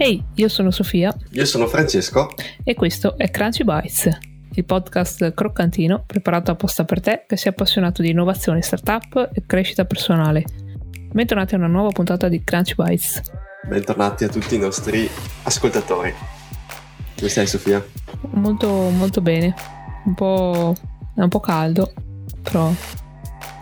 Ehi, io sono Sofia. Io sono Francesco. E questo è Crunchy Bites, il podcast croccantino preparato apposta per te che sei appassionato di innovazione, startup e crescita personale. Bentornati a una nuova puntata di Crunchy Bites. Bentornati a tutti i nostri ascoltatori. Come stai Sofia? Molto, molto bene. Un po', è un po' caldo, però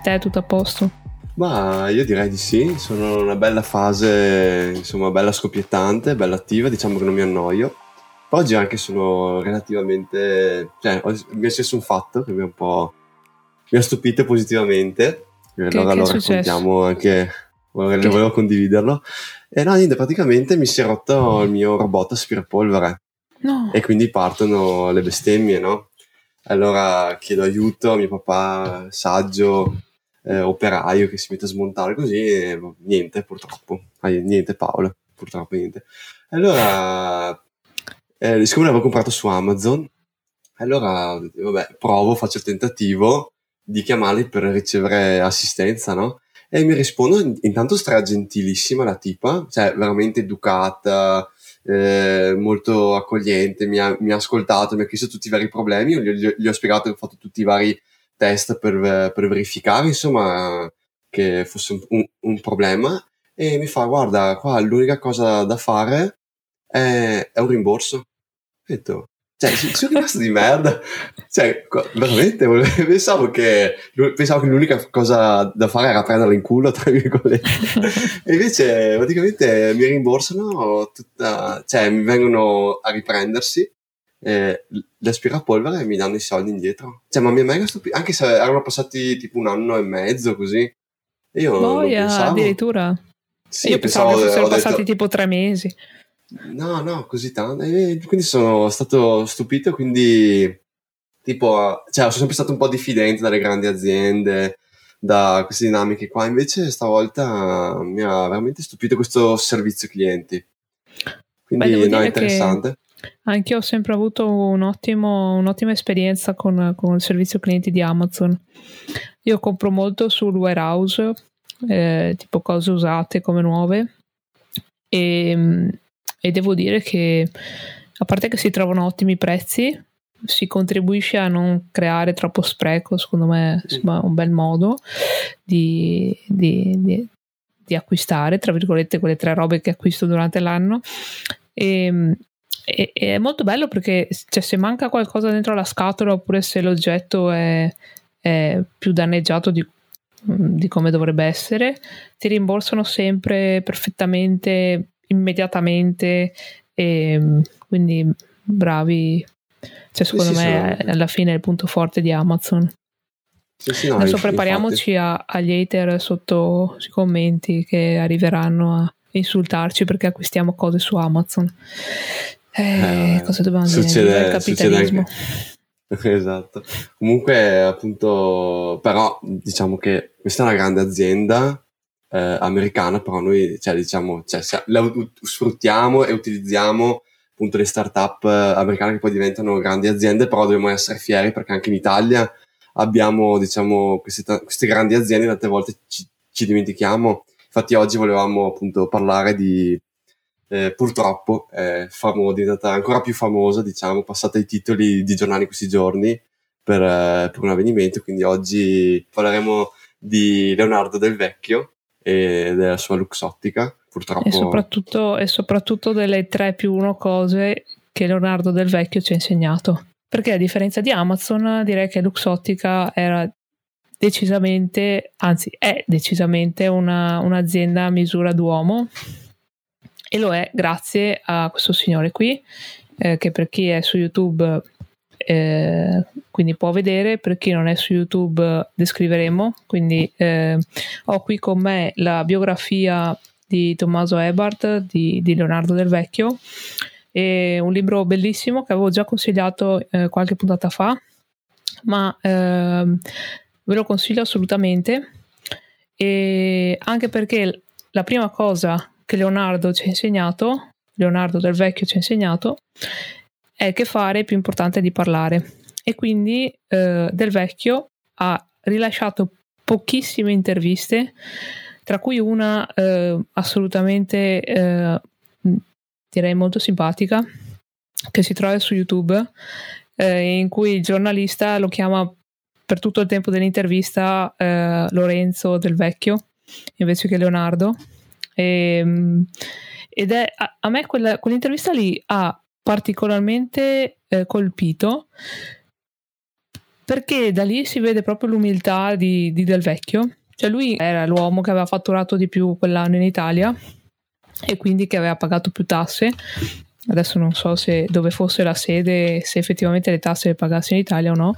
te è tutto a posto? Ma io direi di sì, sono in una bella fase, insomma, bella scoppiettante, bella attiva, diciamo che non mi annoio. Oggi anche sono relativamente, cioè, mi è successo un fatto che mi ha un po', mi ha stupito positivamente. Che, allora che lo raccontiamo anche, volevo, volevo condividerlo. E no, niente, praticamente mi si è rotto il mio robot aspirapolvere. No. E quindi partono le bestemmie, no? Allora chiedo aiuto a mio papà saggio, eh, operaio che si mette a smontare così e niente purtroppo, niente Paolo, purtroppo niente. Allora, eh, siccome l'avevo comprato su Amazon, allora vabbè, provo, faccio il tentativo di chiamarli per ricevere assistenza, no? E mi rispondono, intanto stra gentilissima la tipa, cioè veramente educata, eh, molto accogliente, mi ha, mi ha, ascoltato, mi ha chiesto tutti i vari problemi, gli, gli, gli ho spiegato ho fatto tutti i vari test per, per verificare insomma che fosse un, un, un, problema e mi fa guarda qua l'unica cosa da fare è, è un rimborso. Ho detto cioè sono rimasto di merda. Cioè veramente pensavo che, pensavo che l'unica cosa da fare era prenderla in culo tra virgolette. E invece praticamente mi rimborsano tutta cioè mi vengono a riprendersi eh, l'aspirapolvere mi danno i soldi indietro. Cioè, ma mi è mega stupito, anche se erano passati tipo un anno e mezzo così. Io Boia, non pensavo. addirittura. Sì, Io pensavo, pensavo che fossero detto, passati tipo tre mesi. No, no, così tanto. E quindi sono stato stupito, quindi tipo, cioè, sono sempre stato un po' diffidente dalle grandi aziende, da queste dinamiche qua. Invece stavolta mi ha veramente stupito questo servizio clienti. Quindi, Beh, no, è interessante. Che anche io ho sempre avuto un ottimo, un'ottima esperienza con, con, il servizio clienti di Amazon. Io compro molto sul warehouse, eh, tipo cose usate come nuove, e, e devo dire che a parte che si trovano ottimi prezzi, si contribuisce a non creare troppo spreco, secondo me insomma, un bel modo di, di, di, di, acquistare, tra virgolette, quelle tre robe che acquisto durante l'anno. E, e, e è molto bello perché cioè, se manca qualcosa dentro la scatola oppure se l'oggetto è, è più danneggiato di, di come dovrebbe essere, ti rimborsano sempre perfettamente, immediatamente e quindi bravi. Cioè, secondo sì, me sì, alla fine è il punto forte di Amazon. Sì, no, Adesso prepariamoci a, agli hater sotto sui commenti che arriveranno a insultarci perché acquistiamo cose su Amazon. Eh, eh, cosa dobbiamo succede, dire? Il capitalismo. Esatto. Comunque, appunto, però diciamo che questa è una grande azienda eh, americana, però noi, cioè, diciamo, cioè, la sfruttiamo e utilizziamo appunto le start-up americane che poi diventano grandi aziende, però dobbiamo essere fieri perché anche in Italia abbiamo, diciamo, queste, queste grandi aziende, tante volte ci, ci dimentichiamo. Infatti oggi volevamo appunto parlare di eh, purtroppo è famo- diventata ancora più famosa, diciamo, passata ai titoli di giornali questi giorni per, eh, per un avvenimento. Quindi oggi parleremo di Leonardo del Vecchio e della sua Luxottica. Purtroppo. E soprattutto, e soprattutto delle tre più uno cose che Leonardo del Vecchio ci ha insegnato. Perché a differenza di Amazon, direi che Luxottica era decisamente, anzi è decisamente una, un'azienda a misura d'uomo e lo è grazie a questo signore qui eh, che per chi è su YouTube eh, quindi può vedere per chi non è su YouTube descriveremo. Quindi eh, ho qui con me la biografia di Tommaso Ebert di, di Leonardo del Vecchio. È un libro bellissimo che avevo già consigliato eh, qualche puntata fa ma ehm, ve lo consiglio assolutamente. E anche perché la prima cosa che Leonardo ci ha insegnato, Leonardo del Vecchio ci ha insegnato, è che fare è più importante di parlare. E quindi eh, Del Vecchio ha rilasciato pochissime interviste, tra cui una eh, assolutamente eh, direi molto simpatica, che si trova su YouTube, eh, in cui il giornalista lo chiama per tutto il tempo dell'intervista eh, Lorenzo del Vecchio invece che Leonardo. E, ehm, ed è a, a me quella, quell'intervista lì ha particolarmente eh, colpito perché da lì si vede proprio l'umiltà di, di Del Vecchio. Cioè lui era l'uomo che aveva fatturato di più quell'anno in Italia e quindi che aveva pagato più tasse. Adesso non so se dove fosse la sede, se effettivamente le tasse le pagasse in Italia o no.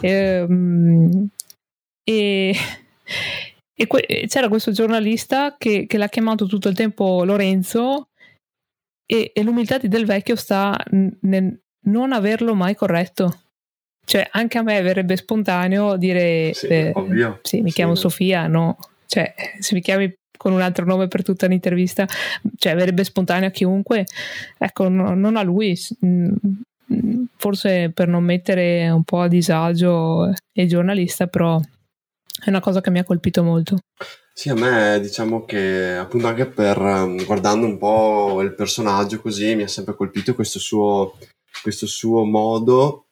Ehm, e, e que- c'era questo giornalista che, che, l'ha chiamato tutto il tempo Lorenzo e, e l'umiltà di Del Vecchio sta nel non averlo mai corretto. Cioè, anche a me verrebbe spontaneo dire: Sì, eh, sì mi chiamo Sofia, no? Cioè, se mi chiami con un altro nome per tutta l'intervista, cioè, verrebbe spontaneo a chiunque. Ecco, no, non a lui. Forse per non mettere un po' a disagio il giornalista, però è una cosa che mi ha colpito molto. Sì, a me diciamo che appunto anche per um, guardando un po' il personaggio così mi ha sempre colpito questo suo, questo suo modo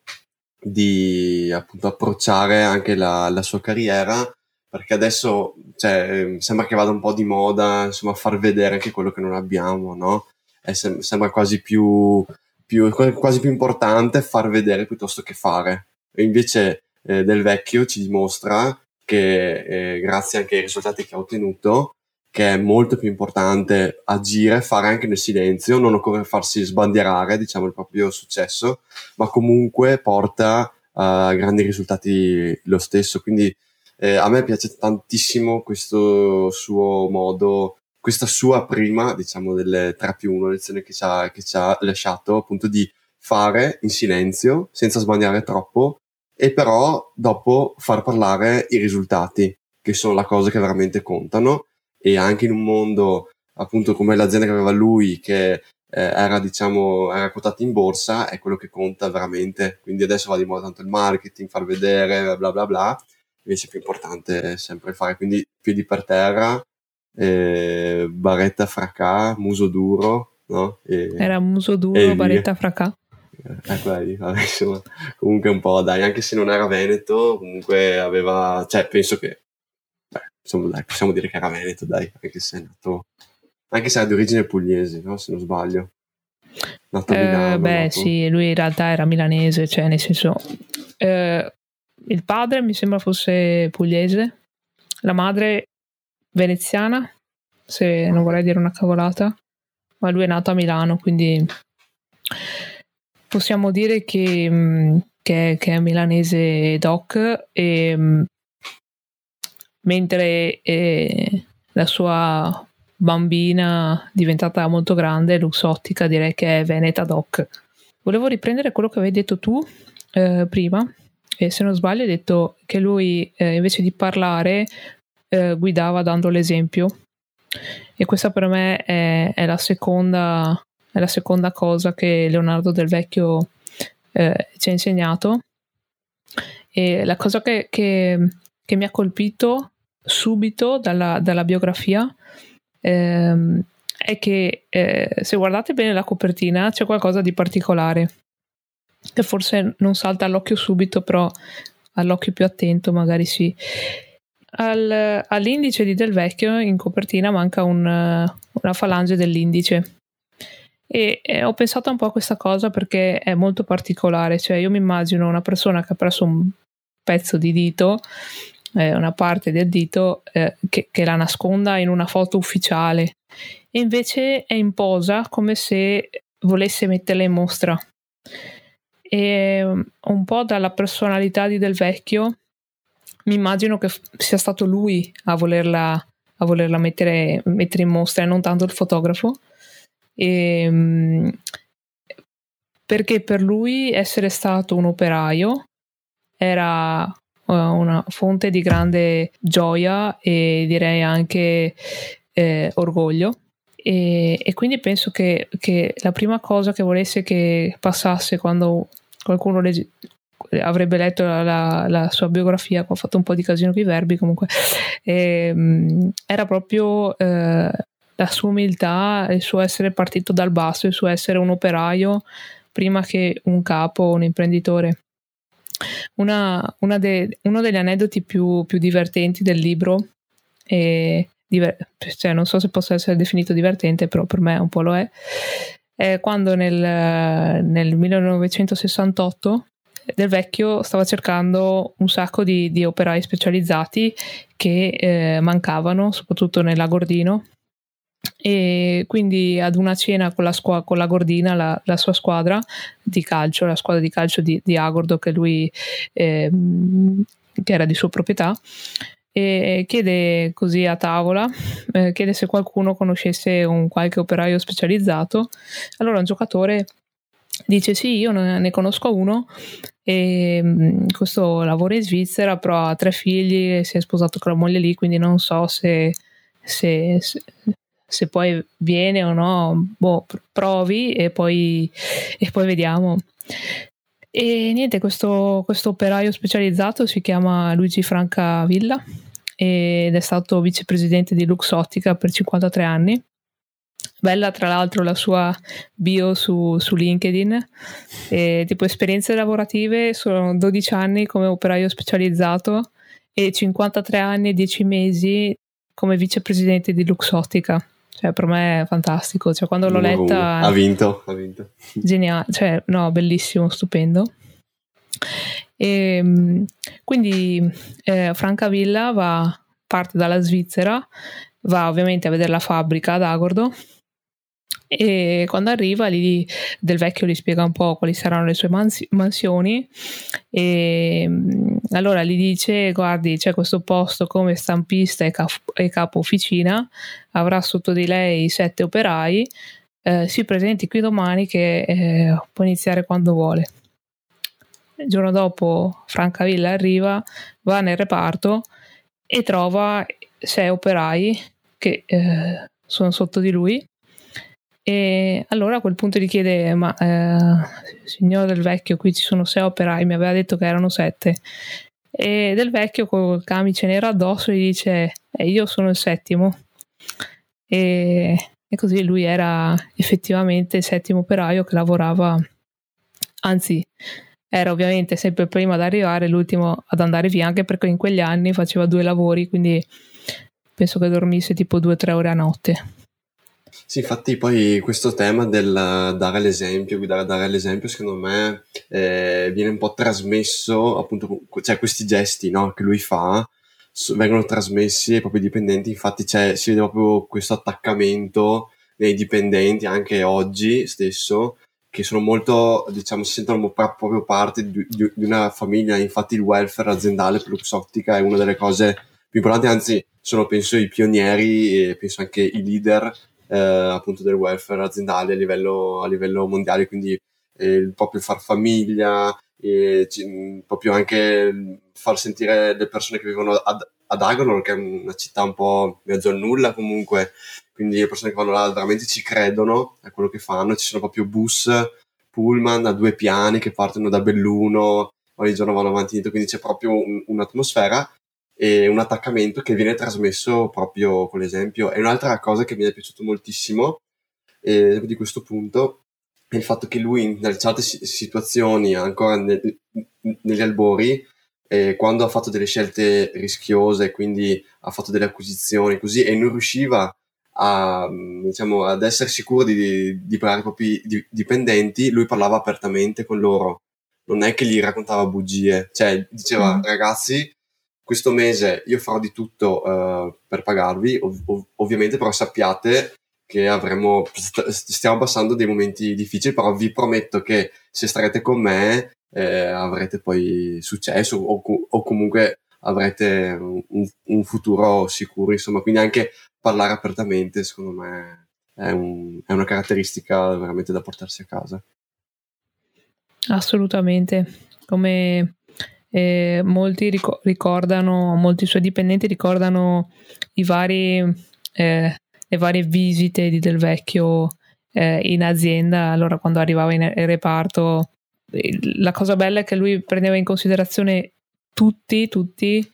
di appunto approcciare anche la, la sua carriera perché adesso cioè, sembra che vada un po' di moda insomma far vedere anche quello che non abbiamo no? Sem- sembra quasi più, più, quasi più importante far vedere piuttosto che fare e invece eh, del vecchio ci dimostra che eh, grazie anche ai risultati che ha ottenuto, che è molto più importante agire, fare anche nel silenzio, non occorre farsi sbandierare, diciamo, il proprio successo, ma comunque porta a grandi risultati lo stesso. Quindi eh, a me piace tantissimo questo suo modo, questa sua prima, diciamo, delle 3 più 1 lezione che ci ha, che ci ha lasciato, appunto di fare in silenzio, senza sbagliare troppo, e però dopo far parlare i risultati, che sono la cosa che veramente contano. E anche in un mondo appunto come l'azienda che aveva lui che eh, era diciamo era quotata in borsa è quello che conta veramente. Quindi adesso va di moda tanto il marketing far vedere bla bla bla. Invece è più importante sempre fare quindi piedi per terra eh, baretta fracà muso duro no? E, era muso duro baretta fracà ecco dai, insomma, comunque un po' dai, anche se non era Veneto, comunque aveva, cioè penso che, beh, insomma dai, possiamo dire che era Veneto, dai, anche se è nato, anche se era di origine pugliese, no? se non sbaglio. Nato a eh, Milano. beh nato. sì, lui in realtà era milanese, cioè nel senso, eh, il padre mi sembra fosse pugliese, la madre veneziana, se non vorrei dire una cavolata, ma lui è nato a Milano, quindi possiamo dire che, mm, che, che è milanese doc e mm, mentre eh, la sua bambina diventata molto grande, luxottica, direi che è Veneta Doc. Volevo riprendere quello che avevi detto tu eh, prima, e se non sbaglio hai detto che lui eh, invece di parlare eh, guidava dando l'esempio. E questa per me è, è la seconda è la seconda cosa che Leonardo del Vecchio eh, ci ha insegnato. E la cosa che, che, che mi ha colpito subito dalla, dalla biografia ehm, è che eh, se guardate bene la copertina c'è qualcosa di particolare che forse non salta all'occhio subito, però all'occhio più attento magari sì. Al, all'indice di Del Vecchio in copertina manca un, una falange dell'indice e, e, ho pensato un po' a questa cosa perché è molto particolare, cioè io mi immagino una persona che ha preso un pezzo di dito, eh, una parte del dito, eh, che, che, la nasconda in una foto ufficiale e invece è in posa come se volesse metterla in mostra. E um, un po' dalla personalità di Del Vecchio mi immagino che f- sia stato lui a volerla, a volerla mettere, mettere in mostra e non tanto il fotografo e, ehm, perché per lui essere stato un operaio era uh, una fonte di grande gioia e direi anche eh, orgoglio. E, e, quindi penso che, che, la prima cosa che volesse che passasse quando qualcuno legge, avrebbe letto la, la, la, sua biografia, ho fatto un po' di casino con i verbi comunque, e, ehm, era proprio eh, la sua umiltà, il suo essere partito dal basso, il suo essere un operaio prima che un capo o un imprenditore. Una, una de, uno degli aneddoti più, più, divertenti del libro, e, cioè non so se possa essere definito divertente, però per me un po' lo è, è quando nel, nel 1968 del vecchio stava cercando un sacco di, di operai specializzati che eh, mancavano, soprattutto nella Gordino. E quindi ad una cena con la, squa- con la Gordina, la, la, sua squadra di calcio, la squadra di calcio di, di Agordo che lui eh, che era di sua proprietà, e chiede così a tavola, eh, chiede se qualcuno conoscesse un qualche operaio specializzato. Allora un giocatore dice sì, io ne conosco uno e mm, questo lavora in Svizzera, però ha tre figli e si è sposato con la moglie lì, quindi non so se, se, se poi viene o no, boh, provi e poi, e poi vediamo. E niente, questo, questo operaio specializzato si chiama Luigi Franca Villa ed è stato vicepresidente di Luxottica per 53 anni Bella tra l'altro la sua bio su, su LinkedIn, e, tipo esperienze lavorative sono 12 anni come operaio specializzato e 53 anni e 10 mesi come vicepresidente di Luxottica. Cioè, per me è fantastico. Cioè, quando l'ho letta. Ha vinto, ha vinto. Geniale, cioè, no, bellissimo, stupendo. E, ehm, quindi eh, Franca Villa va, parte dalla Svizzera, va ovviamente a vedere la fabbrica ad Agordo e quando arriva lì del vecchio gli spiega un po' quali saranno le sue mansi- mansioni. E mm, allora gli dice guardi c'è questo posto come stampista e, cap- e capo officina. Avrà sotto di lei sette operai. Eh, si presenti qui domani che eh, può iniziare quando vuole. Il giorno dopo Francavilla arriva va nel reparto e trova sei operai che eh, sono sotto di lui e allora a quel punto gli chiede: Ma eh, signore del vecchio, qui ci sono sei operai, mi aveva detto che erano sette. E del vecchio col camice nero addosso gli dice: eh, Io sono il settimo. E, e così lui era effettivamente il settimo operaio che lavorava, anzi, era ovviamente sempre prima ad arrivare, l'ultimo ad andare via, anche perché in quegli anni faceva due lavori, quindi penso che dormisse tipo due o tre ore a notte. Sì, infatti poi questo tema del dare l'esempio, guidare a dare l'esempio, secondo me eh, viene un po' trasmesso, appunto, cioè questi gesti no, che lui fa vengono trasmessi ai propri dipendenti, infatti si vede proprio questo attaccamento nei dipendenti anche oggi stesso, che sono molto, diciamo, si sentono proprio parte di, di, una famiglia, infatti il welfare aziendale per Luxottica è una delle cose più importanti, anzi sono penso i pionieri penso anche i leader eh, appunto del welfare aziendale a livello, a livello mondiale, quindi eh, proprio far famiglia, e, c- proprio anche far sentire le persone che vivono ad, ad Agonor, che è una città un po' mezzo al nulla comunque, quindi le persone che vanno là veramente ci credono a quello che fanno, ci sono proprio bus pullman a due piani che partono da Belluno, ogni giorno vanno avanti, quindi c'è proprio un, un'atmosfera e un attaccamento che viene trasmesso proprio con l'esempio. E un'altra cosa che mi è piaciuto moltissimo eh, di questo punto è il fatto che lui in certe situazioni, ancora nel, negli albori, eh, quando ha fatto delle scelte rischiose, quindi ha fatto delle acquisizioni così, e non riusciva a, diciamo, ad essere sicuro di, di pagare i propri dipendenti, lui parlava apertamente con loro. Non è che gli raccontava bugie, cioè diceva mm. ragazzi questo mese io farò di tutto uh, per pagarvi, ov- ov- ovviamente però sappiate che avremo, st- stiamo passando dei momenti difficili, però vi prometto che se starete con me eh, avrete poi successo o, o comunque avrete un, un, futuro sicuro, insomma, quindi anche parlare apertamente secondo me è, un, è una caratteristica veramente da portarsi a casa. Assolutamente, come eh, molti ric- ricordano, molti suoi dipendenti ricordano vari, eh, le varie visite di Del Vecchio eh, in azienda, allora quando arrivava in, in reparto, la cosa bella è che lui prendeva in considerazione tutti, tutti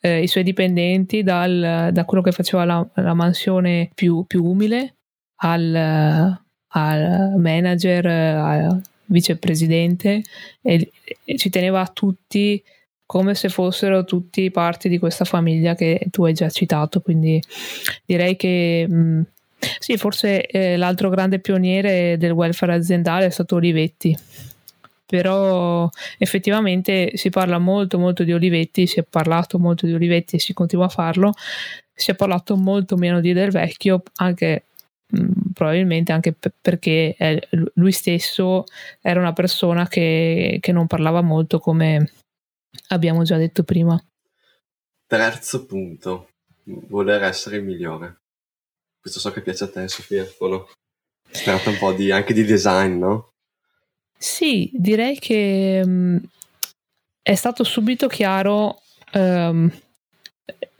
eh, i suoi dipendenti dal, da quello che faceva la, la mansione più, più, umile al, al manager, al vicepresidente e, e ci teneva a tutti come se fossero tutti parti di questa famiglia che tu hai già citato. Quindi direi che mh, sì, forse eh, l'altro grande pioniere del welfare aziendale è stato Olivetti. Però effettivamente si parla molto molto di Olivetti, si è parlato molto di Olivetti e si continua a farlo, si è parlato molto meno di Del Vecchio, anche probabilmente anche p- perché lui stesso era una persona che, che non parlava molto come, abbiamo già detto prima. Terzo punto, voler essere il migliore. Questo so che piace a te, Sofia, o no? Si tratta un po' di, anche di design, no? Sì, direi che um, è stato subito chiaro um,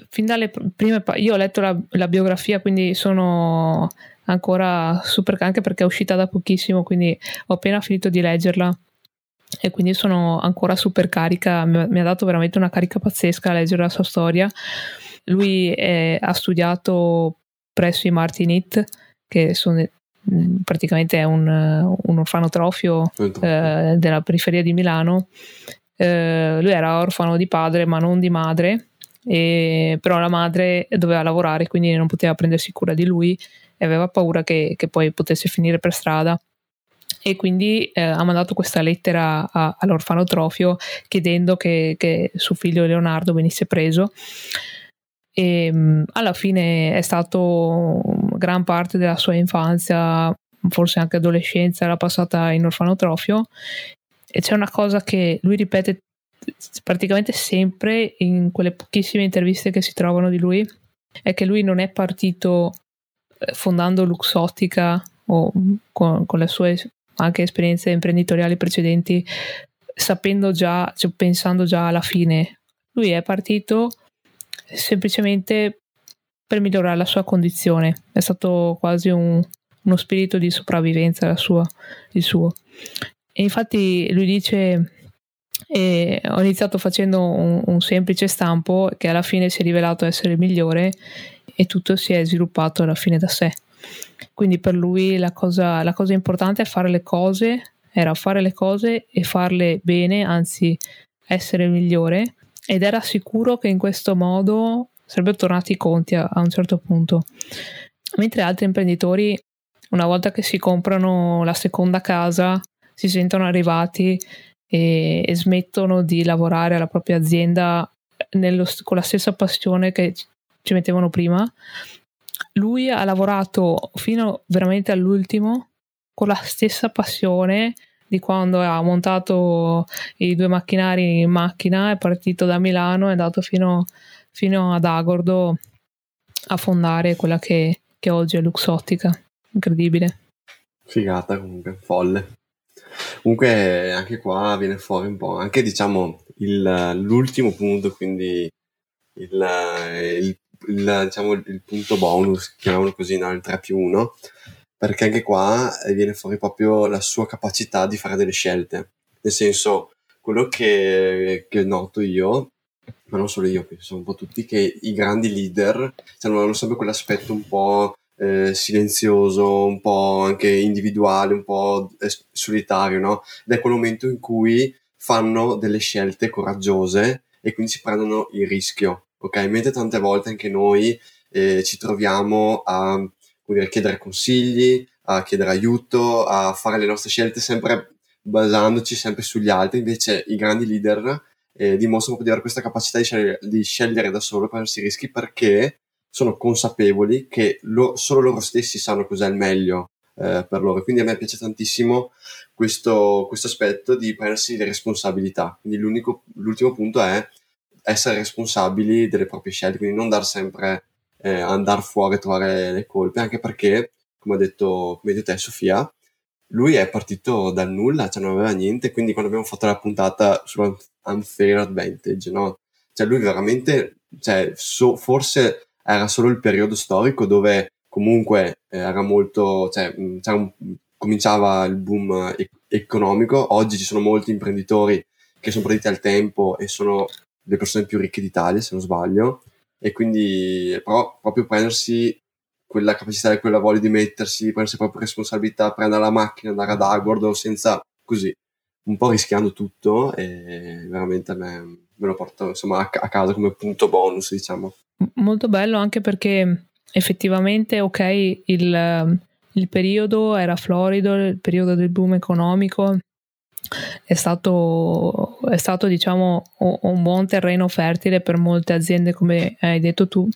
fin dalle prime pa- io ho letto la, la, biografia quindi sono ancora super anche perché è uscita da pochissimo quindi ho appena finito di leggerla e quindi sono ancora super carica, mi ha dato veramente una carica pazzesca a leggere la sua storia. Lui è, ha studiato presso i Martinit, che sono, mm, praticamente è un, un orfanotrofio eh, della periferia di Milano. Eh, lui era orfano di padre ma non di madre, e, però la madre doveva lavorare quindi non poteva prendersi cura di lui e aveva paura che, che poi potesse finire per strada e quindi eh, ha mandato questa lettera a, all'orfanotrofio chiedendo che, che, suo figlio Leonardo venisse preso. E mh, alla fine è stato gran parte della sua infanzia, forse anche adolescenza, l'ha passata in orfanotrofio. E c'è una cosa che lui ripete praticamente sempre in quelle pochissime interviste che si trovano di lui, è che lui non è partito fondando Luxottica o con, con le sue anche esperienze imprenditoriali precedenti, sapendo già, cioè pensando già alla fine. Lui è partito semplicemente per migliorare la sua condizione, è stato quasi un, uno spirito di sopravvivenza sua, il suo. E infatti lui dice e ho iniziato facendo un, un, semplice stampo che alla fine si è rivelato essere il migliore e tutto si è sviluppato alla fine da sé. Quindi per lui la cosa, la cosa importante è fare le cose, era fare le cose e farle bene, anzi essere migliore ed era sicuro che in questo modo sarebbero tornati i conti a, a un certo punto. Mentre altri imprenditori, una volta che si comprano la seconda casa, si sentono arrivati e, e smettono di lavorare alla propria azienda nello, con la stessa passione che ci mettevano prima lui ha lavorato fino veramente all'ultimo con la stessa passione di quando ha montato i due macchinari in macchina, è partito da Milano, è andato fino, fino ad Agordo a fondare quella che, che oggi è Luxottica. Incredibile. Figata comunque, folle. Comunque anche qua viene fuori un po', anche diciamo il, l'ultimo punto, quindi il, il il, diciamo, il punto bonus, chiamiamolo così, no? il 3 più 1, perché anche qua eh, viene fuori proprio la sua capacità di fare delle scelte. Nel senso, quello che, che noto io, ma non solo io, penso un po' tutti, che i grandi leader cioè, hanno sempre quell'aspetto un po' eh, silenzioso, un po' anche individuale, un po' solitario, no? Ed è quel momento in cui fanno delle scelte coraggiose e quindi si prendono il rischio ok? Mentre tante volte anche noi eh, ci troviamo a dire, chiedere consigli, a chiedere aiuto, a fare le nostre scelte sempre basandoci sempre sugli altri, invece i grandi leader eh, dimostrano di avere questa capacità di scegliere, di scegliere da solo, prendersi rischi perché sono consapevoli che lo, solo loro stessi sanno cos'è il meglio eh, per loro. Quindi a me piace tantissimo questo, questo aspetto di prendersi le responsabilità. Quindi l'ultimo punto è essere responsabili delle proprie scelte, quindi non dar sempre eh, andare fuori a trovare le colpe, anche perché, come ha detto, come hai detto te Sofia, lui è partito dal nulla, cioè non aveva niente, quindi quando abbiamo fatto la puntata sull'unfair advantage, no? Cioè lui veramente, cioè, so, forse era solo il periodo storico dove comunque eh, era molto, cioè, un, cominciava il boom e- economico, oggi ci sono molti imprenditori che sono partiti al tempo e sono le persone più ricche d'Italia, se non sbaglio, e quindi però proprio prendersi quella capacità e quella voglia di mettersi, prendersi proprio responsabilità, prendere la macchina, andare ad Agordo senza così, un po' rischiando tutto e veramente me, me lo porto insomma a, a casa come punto bonus, diciamo. Molto bello anche perché effettivamente, ok, il, il periodo era florido, il periodo del boom economico è stato, è stato diciamo un buon terreno fertile per molte aziende come hai detto tu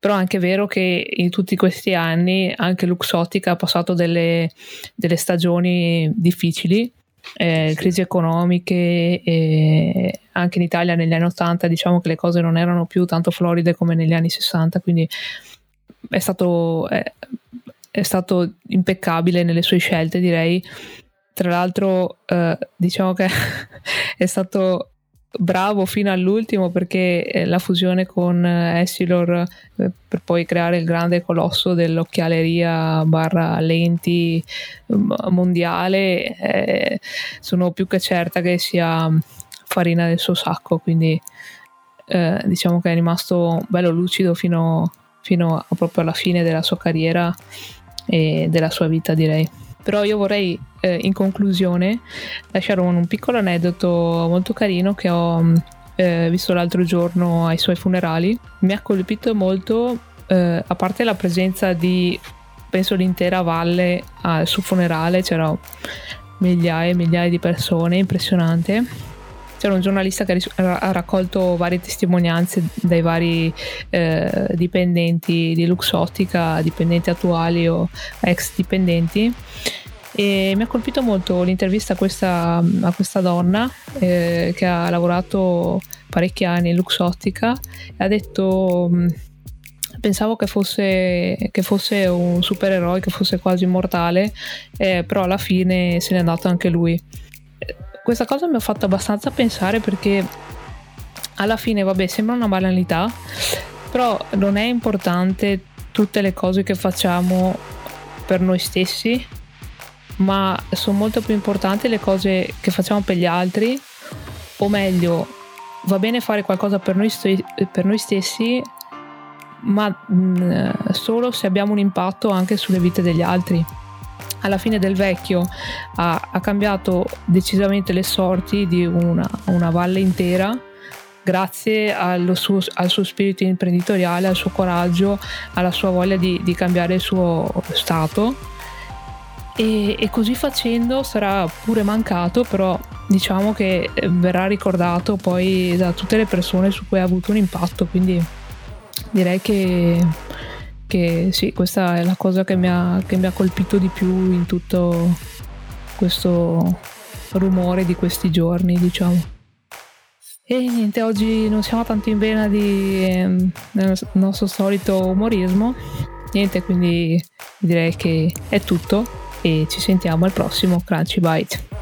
però è anche vero che in tutti questi anni anche Luxottica ha passato delle, delle stagioni difficili, eh, crisi economiche, e anche in Italia negli anni 80 diciamo che le cose non erano più tanto floride come negli anni 60, quindi è stato, è, è stato impeccabile nelle sue scelte direi. Tra l'altro eh, diciamo che è stato bravo fino all'ultimo perché eh, la fusione con eh, Essilor eh, per poi creare il grande colosso dell'occhialeria barra lenti mondiale eh, sono più che certa che sia farina del suo sacco quindi eh, diciamo che è rimasto bello lucido fino, fino proprio alla fine della sua carriera e della sua vita direi però io vorrei eh, in conclusione lasciare un, un, piccolo aneddoto molto carino che ho mm, eh, visto l'altro giorno ai suoi funerali. Mi ha colpito molto, eh, a parte la presenza di, penso, l'intera valle al suo funerale, c'erano migliaia e migliaia di persone, impressionante c'era un giornalista che ha raccolto varie testimonianze dai vari eh, dipendenti di Luxottica, dipendenti attuali o ex dipendenti. E mi ha colpito molto l'intervista a questa, a questa donna eh, che ha lavorato parecchi anni in Luxottica e ha detto mm, pensavo che fosse, che fosse, un supereroe, che fosse quasi immortale, eh, però alla fine se n'è andato anche lui questa cosa mi ha fatto abbastanza pensare perché alla fine, vabbè, sembra una banalità, però non è importante tutte le cose che facciamo per noi stessi, ma sono molto più importanti le cose che facciamo per gli altri, o meglio, va bene fare qualcosa per noi, st- per noi stessi, ma mh, mm, solo se abbiamo un impatto anche sulle vite degli altri alla fine del vecchio ha, ha cambiato decisamente le sorti di una, una valle intera grazie suo, al suo spirito imprenditoriale, al suo coraggio, alla sua voglia di, di cambiare il suo stato. E, e, così facendo sarà pure mancato, però diciamo che verrà ricordato poi da tutte le persone su cui ha avuto un impatto. Quindi direi che che sì, questa è la cosa che mi, ha, che mi ha colpito di più in tutto questo rumore di questi giorni, diciamo. E niente, oggi non siamo tanto in vena di, eh, del nostro solito umorismo. Niente, quindi direi che è tutto e ci sentiamo al prossimo Crunchy Bite.